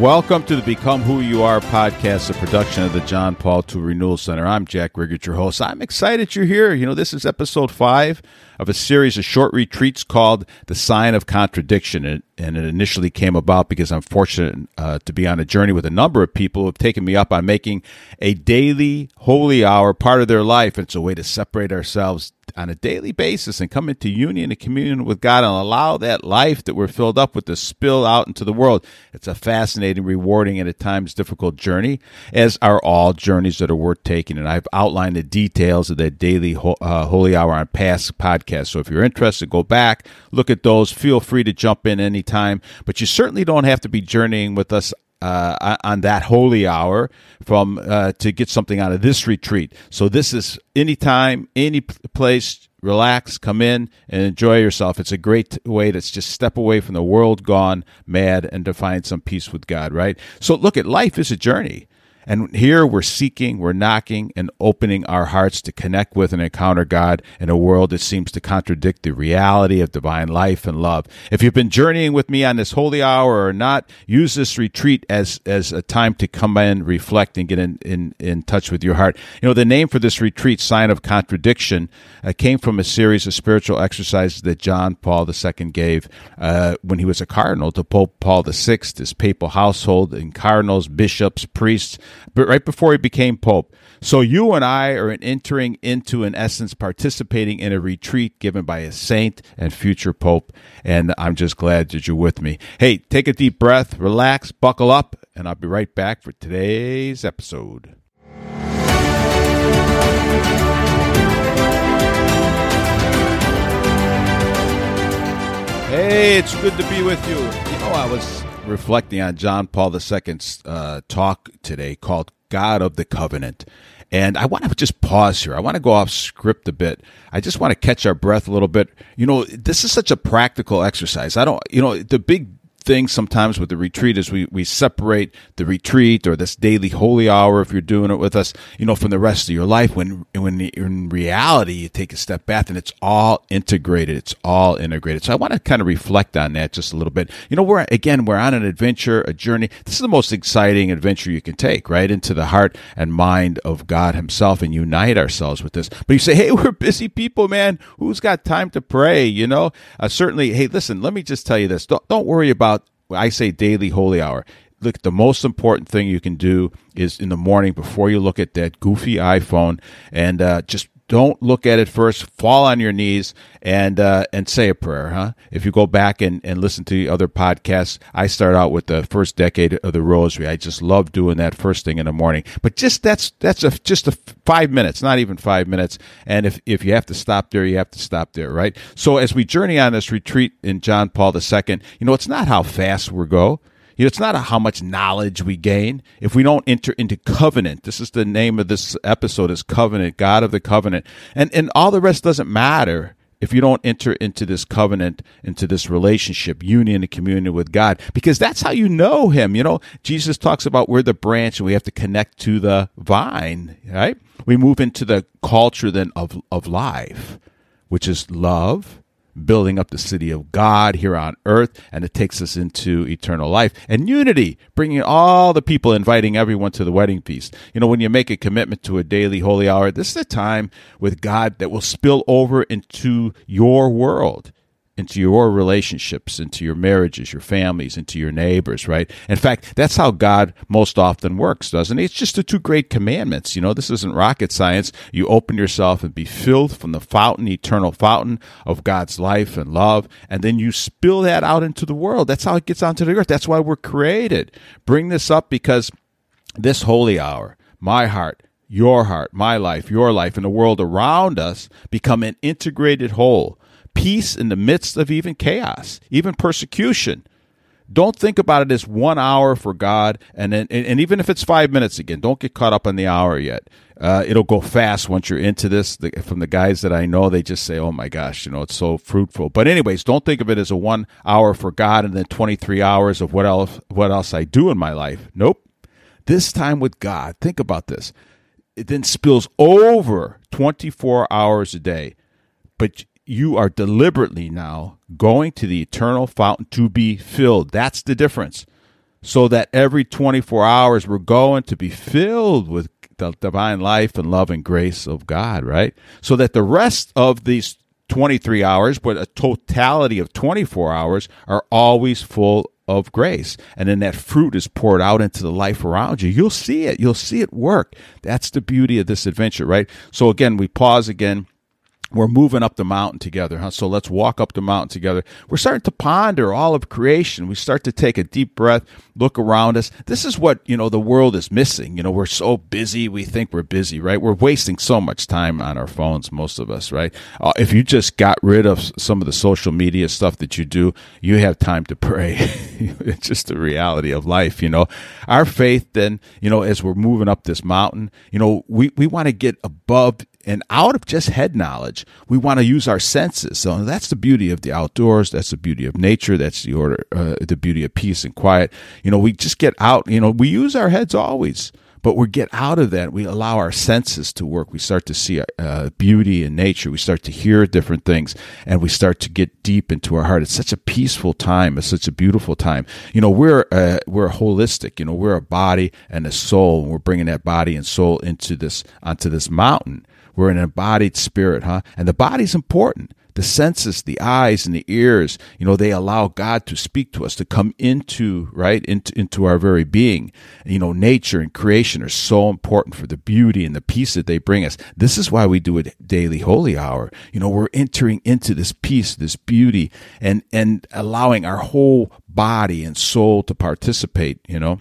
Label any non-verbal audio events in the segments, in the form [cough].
Welcome to the Become Who You Are podcast, a production of the John Paul II Renewal Center. I'm Jack Rigert, your host. I'm excited you're here. You know, this is episode five of a series of short retreats called The Sign of Contradiction. And, it initially came about because I'm fortunate uh, to be on a journey with a number of people who have taken me up on making a daily holy hour part of their life. It's a way to separate ourselves on a daily basis and come into union and communion with God and allow that life that we're filled up with to spill out into the world. It's a fascinating, rewarding, and at times difficult journey, as are all journeys that are worth taking. And I've outlined the details of that daily uh, holy hour on past podcasts. So if you're interested, go back, look at those. Feel free to jump in anytime, but you certainly don't have to be journeying with us uh, on that holy hour from uh, to get something out of this retreat. So this is anytime, any place. Relax, come in, and enjoy yourself. It's a great way to just step away from the world gone mad and to find some peace with God. Right. So look at life is a journey. And here we're seeking, we're knocking, and opening our hearts to connect with and encounter God in a world that seems to contradict the reality of divine life and love. If you've been journeying with me on this holy hour or not, use this retreat as, as a time to come in, reflect, and get in, in, in touch with your heart. You know, the name for this retreat, Sign of Contradiction, uh, came from a series of spiritual exercises that John Paul II gave uh, when he was a cardinal to Pope Paul VI, his papal household, and cardinals, bishops, priests, but right before he became pope. So you and I are entering into, in essence, participating in a retreat given by a saint and future pope. And I'm just glad that you're with me. Hey, take a deep breath, relax, buckle up, and I'll be right back for today's episode. Hey, it's good to be with you. You know, I was reflecting on John Paul II's uh, talk today called God of the Covenant. And I want to just pause here. I want to go off script a bit. I just want to catch our breath a little bit. You know, this is such a practical exercise. I don't, you know, the big thing sometimes with the retreat is we, we separate the retreat or this daily holy hour if you're doing it with us, you know, from the rest of your life. When when in reality you take a step back and it's all integrated. It's all integrated. So I want to kind of reflect on that just a little bit. You know, we're again we're on an adventure, a journey. This is the most exciting adventure you can take, right into the heart and mind of God Himself and unite ourselves with this. But you say, hey, [laughs] we're busy people, man. Who's got time to pray? You know, uh, certainly. Hey, listen, let me just tell you this. Don't don't worry about I say daily holy hour. Look, the most important thing you can do is in the morning before you look at that goofy iPhone and uh, just don't look at it first. Fall on your knees and uh, and say a prayer, huh? If you go back and, and listen to the other podcasts, I start out with the first decade of the Rosary. I just love doing that first thing in the morning. But just that's that's a just a five minutes, not even five minutes. And if if you have to stop there, you have to stop there, right? So as we journey on this retreat in John Paul II, you know, it's not how fast we go. You know, it's not how much knowledge we gain if we don't enter into covenant. This is the name of this episode is covenant, God of the covenant. And and all the rest doesn't matter if you don't enter into this covenant, into this relationship, union and communion with God, because that's how you know Him. You know, Jesus talks about we're the branch and we have to connect to the vine, right? We move into the culture then of, of life, which is love, building up the city of God here on earth, and it takes us into eternal life. And unity, bringing all the people, inviting everyone to the wedding feast. You know, when you make a commitment to a daily holy hour, this is a time with God that will spill over into your world into your relationships, into your marriages, your families, into your neighbors, right? In fact, that's how God most often works, doesn't he? It's just the two great commandments. You know, this isn't rocket science. You open yourself and be filled from the fountain, eternal fountain of God's life and love, and then you spill that out into the world. That's how it gets onto the earth. That's why we're created. Bring this up because this holy hour, my heart, your heart, my life, your life, and the world around us become an integrated whole peace in the midst of even chaos, even persecution. Don't think about it as one hour for God, and then, and, and even if it's five minutes again, don't get caught up on the hour yet. Uh, it'll go fast once you're into this. The, from the guys that I know, they just say, "Oh my gosh, you know, it's so fruitful." But anyways, don't think of it as a one hour for God and then 23 hours of what else what else I do in my life. Nope. This time with God, think about this. It then spills over 24 hours a day, but you are deliberately now going to the eternal fountain to be filled. That's the difference. so that every 24 hours we're going to be filled with the divine life and love and grace of God, right? So that the rest of these 23 hours, but a totality of 24 hours, are always full of grace. And then that fruit is poured out into the life around you. You'll see it. You'll see it work. That's the beauty of this adventure, right? So again, we pause again we're moving up the mountain together, huh? So let's walk up the mountain together. We're starting to ponder all of creation. We start to take a deep breath, look around us. This is what, you know, the world is missing. You know, we're so busy. We think we're busy, right? We're wasting so much time on our phones, most of us, right? Uh, if you just got rid of some of the social media stuff that you do, you have time to pray. [laughs] it's just the reality of life, you know. Our faith then, you know, as we're moving up this mountain, you know, we, we want to get above and out of just head knowledge, we want to use our senses. So that's the beauty of the outdoors. That's the beauty of nature. That's the order, uh, the beauty of peace and quiet. You know, we just get out. You know, we use our heads always, but we get out of that. We allow our senses to work. We start to see uh, beauty in nature. We start to hear different things, and we start to get deep into our heart. It's such a peaceful time. It's such a beautiful time. You know, we're uh, we're holistic. You know, we're a body and a soul, and we're bringing that body and soul into this onto this mountain we're an embodied spirit, huh? And the body's important. The senses, the eyes and the ears, you know, they allow God to speak to us, to come into, right, into, into our very being. You know, nature and creation are so important for the beauty and the peace that they bring us. This is why we do a daily holy hour. You know, we're entering into this peace, this beauty, and, and allowing our whole body and soul to participate, you know.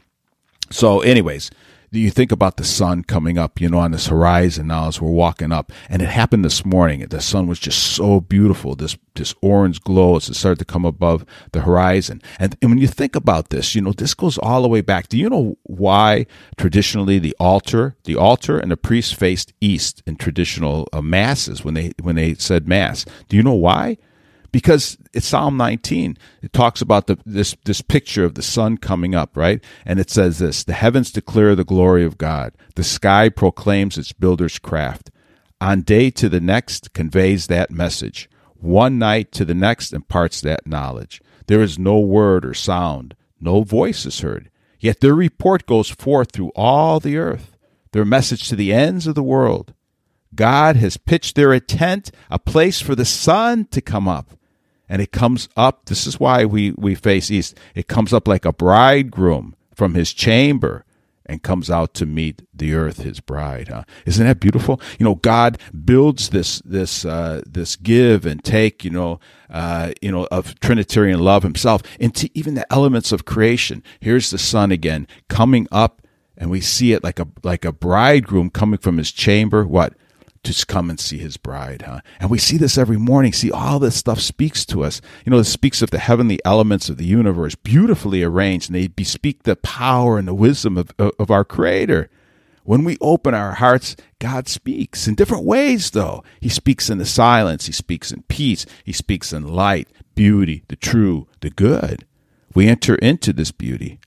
So, anyways, you think about the sun coming up, you know, on this horizon now as we're walking up. And it happened this morning. The sun was just so beautiful, this this orange glow as it started to come above the horizon. And, and when you think about this, you know, this goes all the way back. Do you know why traditionally the altar, the altar and the priest faced east in traditional uh, masses when they when they said mass? Do you know why? Because it's Psalm 19. It talks about the, this this picture of the sun coming up, right? And it says this: the heavens declare the glory of God, the sky proclaims its builder's craft. On day to the next conveys that message. One night to the next imparts that knowledge. There is no word or sound, no voice is heard. Yet their report goes forth through all the earth, their message to the ends of the world. God has pitched there a tent, a place for the sun to come up and it comes up. This is why we, we face east. It comes up like a bridegroom from his chamber and comes out to meet the earth, his bride. Huh? Isn't that beautiful? You know, God builds this this uh, this give and take. You know, uh, you know of Trinitarian love Himself into even the elements of creation. Here's the sun again coming up, and we see it like a like a bridegroom coming from his chamber. What just come and see his bride, huh? And we see this every morning. See, all this stuff speaks to us. You know, it speaks of the heavenly elements of the universe, beautifully arranged, and they bespeak the power and the wisdom of, of our Creator. When we open our hearts, God speaks in different ways, though. He speaks in the silence, He speaks in peace, He speaks in light, beauty, the true, the good. We enter into this beauty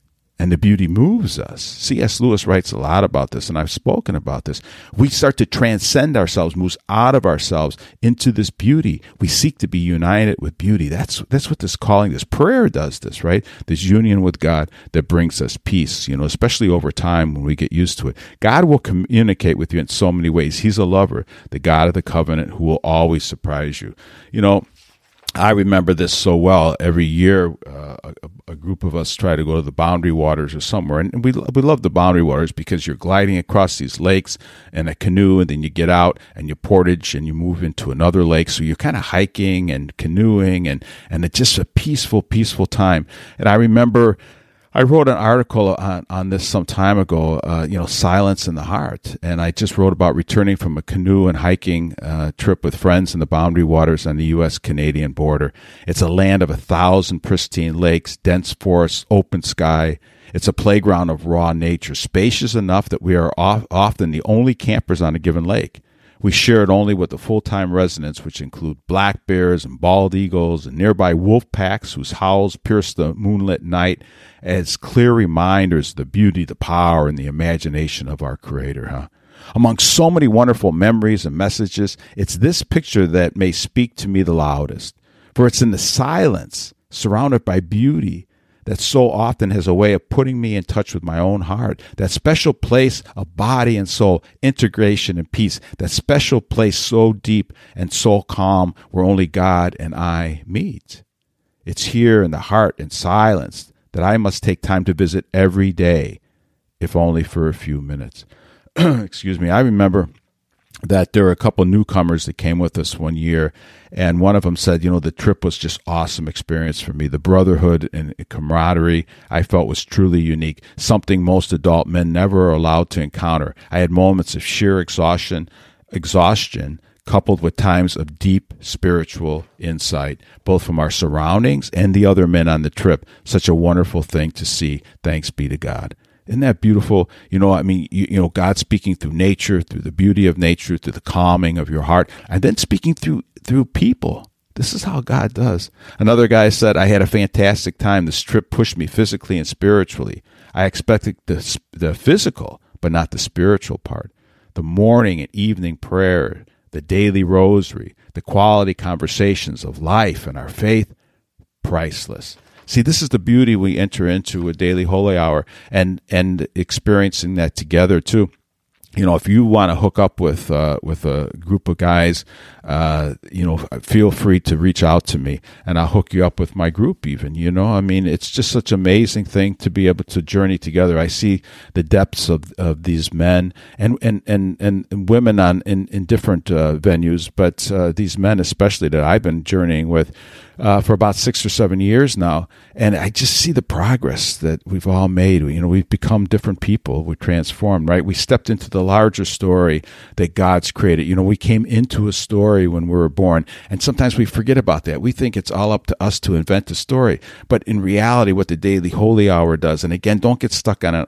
and the beauty moves us. C.S. Lewis writes a lot about this, and I've spoken about this. We start to transcend ourselves, move out of ourselves into this beauty. We seek to be united with beauty. That's that's what this calling, this prayer does. This right, this union with God that brings us peace. You know, especially over time when we get used to it. God will communicate with you in so many ways. He's a lover, the God of the covenant, who will always surprise you. You know I remember this so well. Every year, uh, a, a, group of us try to go to the Boundary Waters or somewhere, and we we love the Boundary Waters because you're gliding across these lakes in a canoe, and then you get out and you portage and you move into another lake. So you're kind of hiking and canoeing, and and it's just a peaceful, peaceful time. And I remember I wrote an article on, on this some time ago, uh, you know, silence in the heart. And I just wrote about returning from a canoe and hiking uh, trip with friends in the boundary waters on the U.S. Canadian border. It's a land of a thousand pristine lakes, dense forests, open sky. It's a playground of raw nature, spacious enough that we are often the only campers on a given lake. We share it only with the full time residents, which include black bears and bald eagles and nearby wolf packs whose howls pierce the moonlit night as clear reminders of the beauty, the power, and the imagination of our Creator, huh? Among so many wonderful memories and messages, it's this picture that may speak to me the loudest. For it's in the silence, surrounded by beauty, that so often has a way of putting me in touch with my own heart. That special place of body and soul, integration and peace. That special place so deep and so calm where only God and I meet. It's here in the heart in silence that I must take time to visit every day, if only for a few minutes. [clears throat] Excuse me. I remember that there were a couple newcomers that came with us one year and one of them said you know the trip was just awesome experience for me. The brotherhood and camaraderie i felt was truly unique something most adult men never are allowed to encounter. I had moments of sheer exhaustion exhaustion coupled with times of deep spiritual insight both from our surroundings and the other men on the trip. Such a wonderful thing to see. Thanks be to god isn't that beautiful? You know, I mean, you, you, know, God speaking through nature, through the beauty of nature, through the calming of your heart, and then speaking through through people. This is how God does. Another guy said, "I had a fantastic time. This trip pushed me physically and spiritually. I expected the the physical, but not the spiritual part. The morning and evening prayer, the daily rosary, the quality conversations of life and our faith, priceless." See, this is the beauty we enter into a daily holy hour and and experiencing that together too you know, if you want to hook up with uh, with a group of guys, uh, you know, feel free to reach out to me, and I'll hook you up with my group. Even, you know, I mean, it's just such amazing thing to be able to journey together. I see the depths of, of these men and and and, and women on in in different uh, venues, but uh, these men, especially that I've been journeying with. Uh, for about six or seven years now, and I just see the progress that we've all made. You know, we've become different people. We're transformed, right? We stepped into the larger story that God's created. You know, we came into a story when we were born, and sometimes we forget about that. We think it's all up to us to invent the story, but in reality, what the daily holy hour does, and again, don't get stuck on an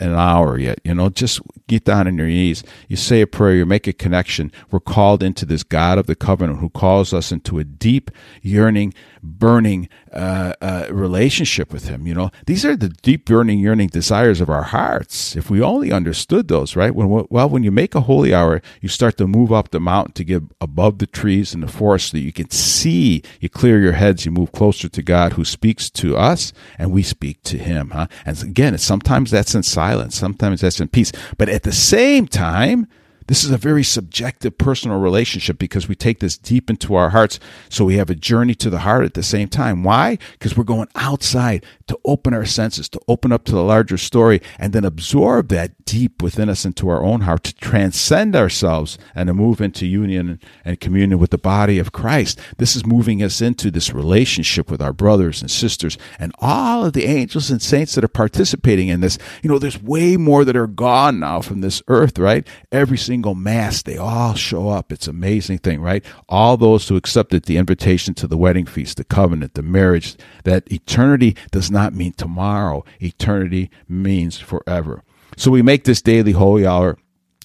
an hour yet. You know, just get down on your knees. You say a prayer. You make a connection. We're called into this God of the covenant who calls us into a deep, yearning, burning uh, uh, relationship with Him. You know, these are the deep, burning, yearning desires of our hearts. If we only understood those, right? When well, when you make a holy hour, you start to move up the mountain to get above the trees and the forest, so that you can see. You clear your heads. You move closer to God, who speaks to us, and we speak to Him. Huh? And again, sometimes that's in silence. Sometimes that's in peace. But at the same time, this is a very subjective personal relationship because we take this deep into our hearts. So we have a journey to the heart at the same time. Why? Because we're going outside to open our senses, to open up to the larger story, and then absorb that deep within us into our own heart to transcend ourselves and to move into union and communion with the body of Christ. This is moving us into this relationship with our brothers and sisters and all of the angels and saints that are participating in this. You know, there's way more that are gone now from this earth, right? Every single single mass, they all show up. It's an amazing thing, right? All those who accepted the invitation to the wedding feast, the covenant, the marriage, that eternity does not mean tomorrow. Eternity means forever. So we make this daily holy hour.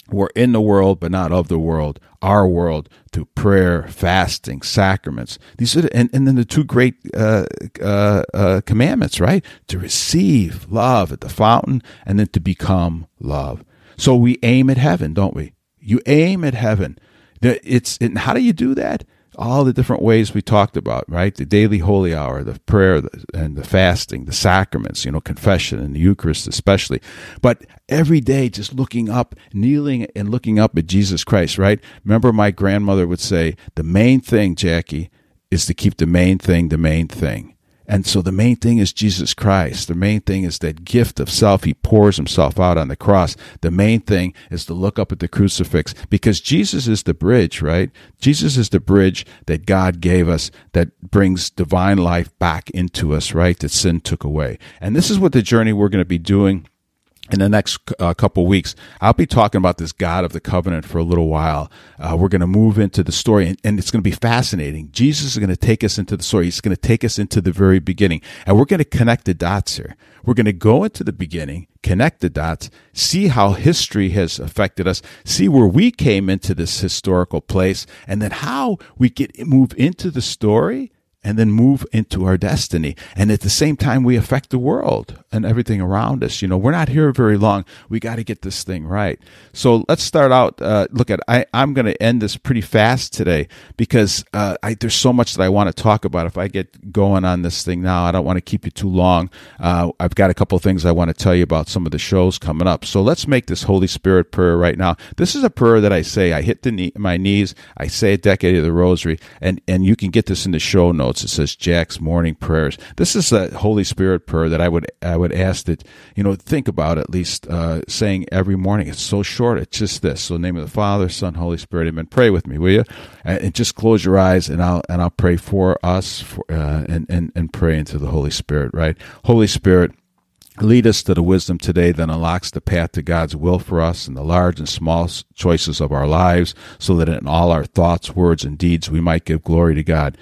We're in the world, but not of the world. Our world through prayer, fasting, sacraments. These are, and, and then the two great uh, uh, uh, commandments, right? To receive love at the fountain, and then to become love. So we aim at heaven, don't we? You aim at heaven. It's and how do you do that? All the different ways we talked about, right? The daily holy hour, the prayer, and the fasting, the sacraments, you know, confession and the Eucharist especially. But every day, just looking up, kneeling and looking up at Jesus Christ, right? Remember, my grandmother would say, the main thing, Jackie, is to keep the main thing the main thing. And so the main thing is Jesus Christ. The main thing is that gift of self. He pours himself out on the cross. The main thing is to look up at the crucifix because Jesus is the bridge, right? Jesus is the bridge that God gave us that brings divine life back into us, right? That sin took away. And this is what the journey we're going to be doing in the next uh, couple weeks, I'll be talking about this God of the covenant for a little while. Uh, we're going to move into the story, and, and it's going to be fascinating. Jesus is going to take us into the story. He's going to take us into the very beginning, and we're going to connect the dots here. We're going to go into the beginning, connect the dots, see how history has affected us, see where we came into this historical place, and then how we get move into the story and then move into our destiny. And at the same time, we affect the world and everything around us. You know, we're not here very long. We got to get this thing right. So let's start out. Uh, look at, I, I'm going to end this pretty fast today because uh, I, there's so much that I want to talk about. If I get going on this thing now, I don't want to keep you too long. Uh, I've got a couple things I want to tell you about some of the shows coming up. So let's make this Holy Spirit prayer right now. This is a prayer that I say. I hit the knee, my knees. I say a decade of the rosary, and and you can get this in the show notes notes. It says Jack's morning prayers. This is a Holy Spirit prayer that I would I would ask that you know think about at least uh, saying every morning. It's so short. It's just this. So, name of the Father, Son, Holy Spirit. Amen. Pray with me, will you? And just close your eyes, and I'll and I'll pray for us, for, uh, and and and pray into the Holy Spirit. Right, Holy Spirit. Lead us to the wisdom today that unlocks the path to God's will for us in the large and small choices of our lives, so that in all our thoughts, words, and deeds we might give glory to God.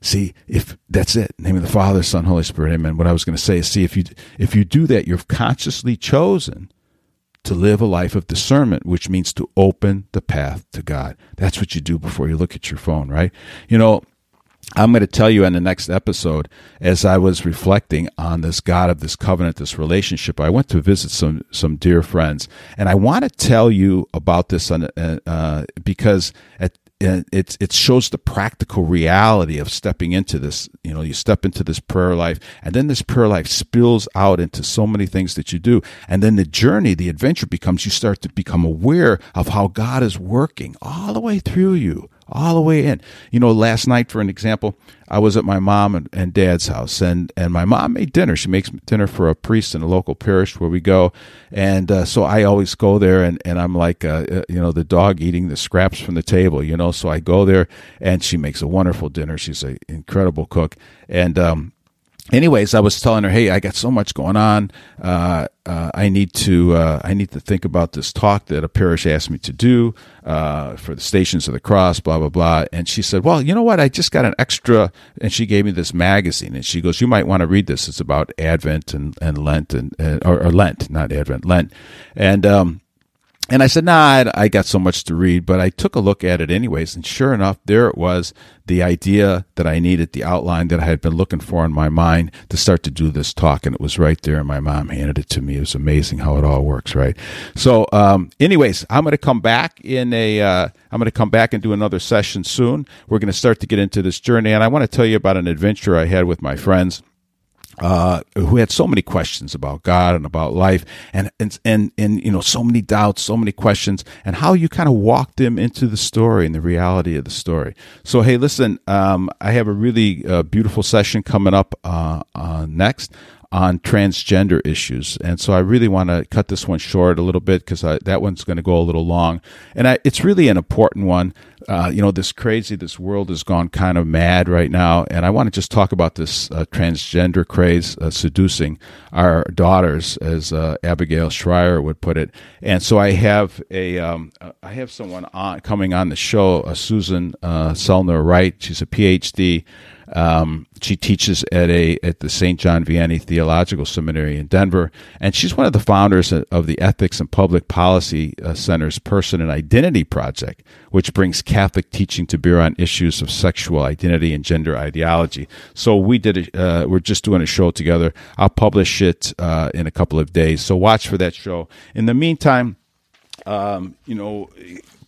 See, if that's it, name of the Father, Son, Holy Spirit, Amen. What I was going to say is, see, if you if you do that, you've consciously chosen to live a life of discernment, which means to open the path to God. That's what you do before you look at your phone, right? You know, I'm going to tell you in the next episode, as I was reflecting on this God of this covenant, this relationship, I went to visit some some dear friends, and I want to tell you about this on, uh, because at it it shows the practical reality of stepping into this. You know, you step into this prayer life, and then this prayer life spills out into so many things that you do, and then the journey, the adventure becomes you start to become aware of how God is working all the way through you all the way in. You know, last night, for an example, I was at my mom and, and, dad's house, and, and my mom made dinner. She makes dinner for a priest in a local parish where we go. And uh, so I always go there, and, and I'm like, uh, uh, you know, the dog eating the scraps from the table, you know. So I go there, and she makes a wonderful dinner. She's an incredible cook. And, um, anyways, I was telling her, "Hey, I got so much going on. Uh, uh, I need to uh, I need to think about this talk that a parish asked me to do uh, for the Stations of the Cross, blah blah blah." And she said, "Well, you know what? I just got an extra." And she gave me this magazine, and she goes, "You might want to read this. It's about Advent and, and Lent and, and or, or, Lent, not Advent, Lent." And um, and I said, nah, I, got so much to read, but I took a look at it anyways. And sure enough, there it was the idea that I needed, the outline that I had been looking for in my mind to start to do this talk. And it was right there. And my mom handed it to me. It was amazing how it all works, right? So, um, anyways, I'm going to come back in a, uh, I'm going to come back and do another session soon. We're going to start to get into this journey. And I want to tell you about an adventure I had with my friends uh, who had so many questions about God and about life, and and and and you know so many doubts, so many questions, and how you kind of walked them into the story and the reality of the story. So hey, listen, um, I have a really uh, beautiful session coming up uh, uh next on transgender issues. And so I really want to cut this one short a little bit because that one's going to go a little long. And I, it's really an important one. Uh, you know, this crazy, this world has gone kind of mad right now. And I want to just talk about this uh, transgender craze uh, seducing our daughters, as uh, Abigail Shrier would put it. And so I have a, um, I have someone on, coming on the show, uh, Susan uh, Selner Wright. She's a PhD um, she teaches at a at the St. John Vianney Theological Seminary in Denver, and she's one of the founders of the Ethics and Public Policy uh, Center's Person and Identity Project, which brings Catholic teaching to bear on issues of sexual identity and gender ideology. So we did. A, uh, we're just doing a show together. I'll publish it uh, in a couple of days. So watch for that show. In the meantime. Um, you know,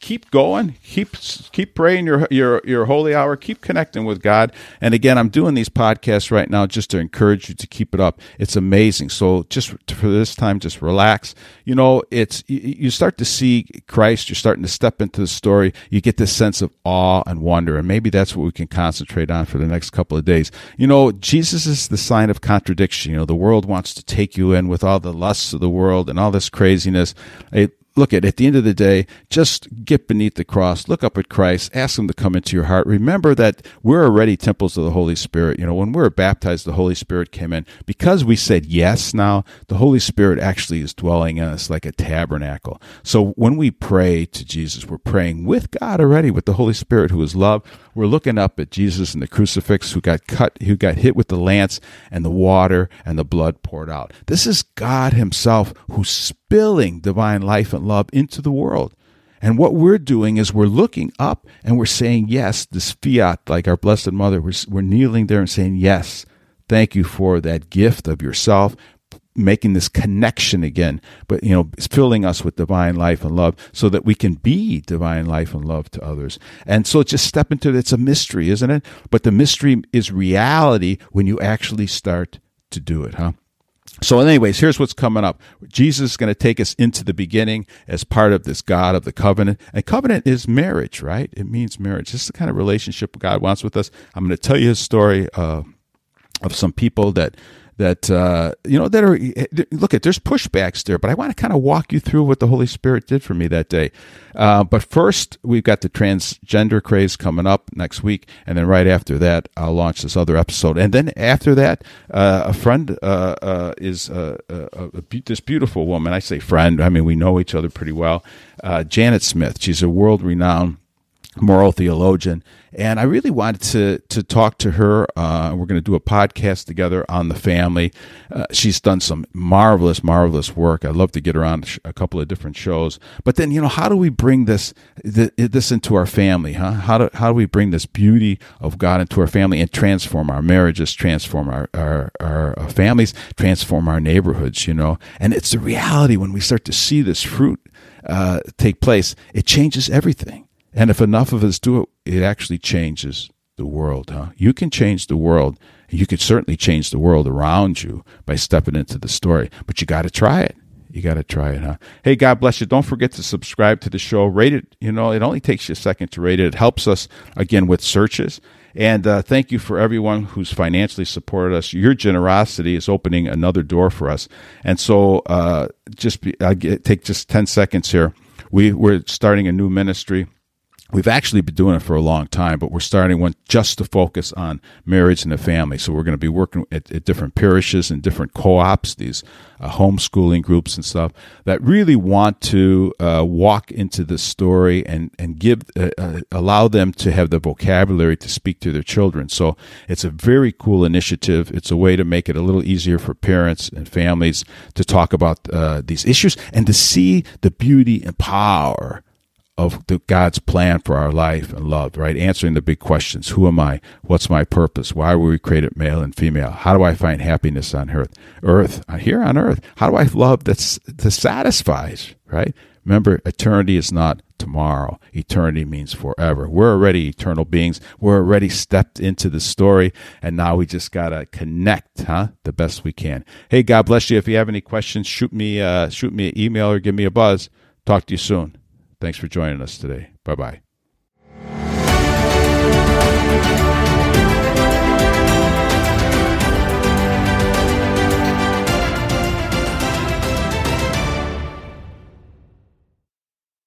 keep going, keep keep praying your your your holy hour, keep connecting with God. And again, I'm doing these podcasts right now just to encourage you to keep it up. It's amazing. So just for this time, just relax. You know, it's you start to see Christ. You're starting to step into the story. You get this sense of awe and wonder, and maybe that's what we can concentrate on for the next couple of days. You know, Jesus is the sign of contradiction. You know, the world wants to take you in with all the lusts of the world and all this craziness. It, look at at the end of the day just get beneath the cross look up at christ ask him to come into your heart. Remember that we're already temples of the holy spirit. You know when we were baptized the holy spirit came in. Because we said yes now the holy spirit actually is dwelling in us like a tabernacle. So when we pray to jesus we're praying with god already with the holy spirit who is love. We're looking up at jesus and the crucifix who got cut who got hit with the lance and the water and the blood poured out. This is god himself who spilling divine life and love into the world. And what we're doing is we're looking up and we're saying yes, this fiat, like our Blessed Mother, we're, we're kneeling there and saying, Yes, thank you for that gift of yourself, making this connection again, but you know, it's filling us with divine life and love so that we can be divine life and love to others. And so just step into it. It's a mystery, isn't it? But the mystery is reality when you actually start to do it, huh? So, anyways, here's what's coming up. Jesus is going to take us into the beginning as part of this God of the covenant. And covenant is marriage, right? It means marriage. This is the kind of relationship God wants with us. I'm going to tell you a story uh, of some people that that uh, you know that are look at there's pushbacks there, but I want to kind of walk you through what the Holy Spirit did for me that day. Uh, but first, we've got the transgender craze coming up next week, and then right after that, I'll launch this other episode, and then after that, uh, a friend uh, uh, is uh, this beautiful woman. I say friend, I mean we know each other pretty well. Janet Smith, she's a world renowned moral theologian, and I really wanted to to talk to her. Uh, we're going to do a podcast together on the family. Uh, she's done some marvelous, marvelous work. I'd love to get her on a couple of different shows. But then, you know, how do we bring this this into our family? Huh? How do how do we bring this beauty of God into our family and transform our marriages, transform our our, our uh, families, transform our neighborhoods? You know, and it's the reality when we start to see this fruit uh, take place. It changes everything. And if enough of us do it, it actually changes the world, huh? You can change the world. You could certainly change the world around you by stepping into the story, but you got to try it. You got to try it, huh? Hey, God bless you. Don't forget to subscribe to the show. Rate it. You know, it only takes you a second to rate it. It helps us, again, with searches. And uh, thank you for everyone who's financially supported us. Your generosity is opening another door for us. And so, uh, just be, I get, take just 10 seconds here. We, we're starting a new ministry We've actually been doing it for a long time, but we're starting one just to focus on marriage and the family. So we're going to be working at, at different parishes and different co-ops, these uh, homeschooling groups and stuff that really want to uh, walk into the story and and give uh, uh, allow them to have the vocabulary to speak to their children. So it's a very cool initiative. It's a way to make it a little easier for parents and families to talk about uh, these issues and to see the beauty and power of the, God's plan for our life and love, right? Answering the big questions. Who am I? What's my purpose? Why were we created male and female? How do I find happiness on earth? Earth, uh, here on earth. How do I love that's, that satisfies, right? Remember, eternity is not tomorrow. Eternity means forever. We're already eternal beings. We're already stepped into the story, and now we just gotta connect, huh? The best we can. Hey, God bless you. If you have any questions, shoot me, uh, shoot me an email or give me a buzz. Talk to you soon. Thanks for joining us today. Bye bye.